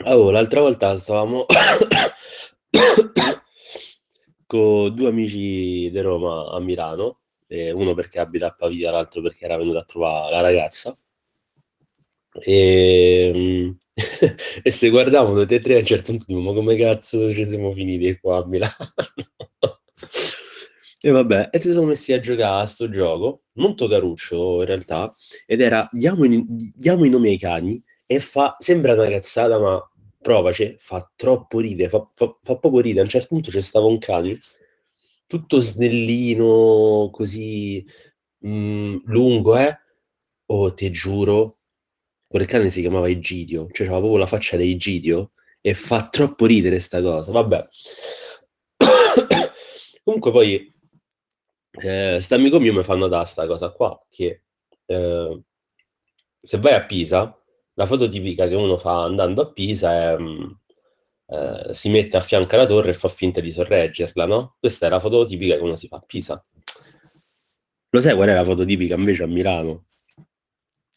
Oh, l'altra volta stavamo co' 2 amici de Roma a Milano, ehm, uno perché abita a Pavia, l'altro perché era venuto a trova la ragazza. Ehm, e se guardavamo tutti e 3 a un certo punto "Ma come cazzo ci siamo finiti qua a Milano?" E vabbè, e si sono messi a giocà a 'sto gioco, molto caruccio in realtà, ed era diamo i diamo i nomi ai cani e fa sembra 'na cazzata, ma provaci, fa troppo ride, fa fa fa proprio ride. A un certo punto ce stava un cane, tutto snellino, così, mhmm, lungo, eh, oh, te giuro, quel cane si chiamava Egidio, cioè c'aveva proprio la faccia da Egidio e fa troppo ridere 'sta cosa, vabbè. Comunque poi, ehm, st'amico mio mi fa notà 'sta cosa qua, che, ehm, se vai a Pisa, la foto tipica che uno fa andando a Pisa è, mhmm, ehm, si mette a fianco alla torre e fa finta di sorreggerla, no, questa è la foto tipica che uno si fa a Pisa. Lo sai qual è la foto tipica invece a Milano?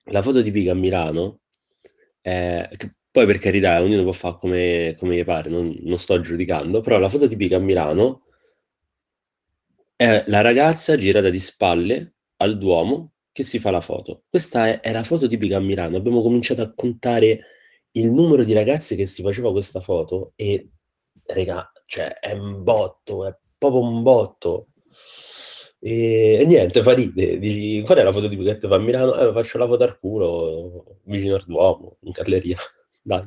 La foto tipica a Milano è poi per carità ognuno può fa come come gli pare, non non sto giudicando, però la foto tipica a Milano è la ragazza girata di spalle al Duomo che si fa la foto. Questa è è la foto tipica a Milano. Abbiamo cominciato a contare il numero di ragazze che si faceva questa foto e regà, cioè è un botto, è proprio un botto. Ehm, e niente, fa ride. Dici: "Qual è la foto tipica che te fa a Milano?" "Eh, faccio la foto al culo vicino al Duomo, in galleria." Dai.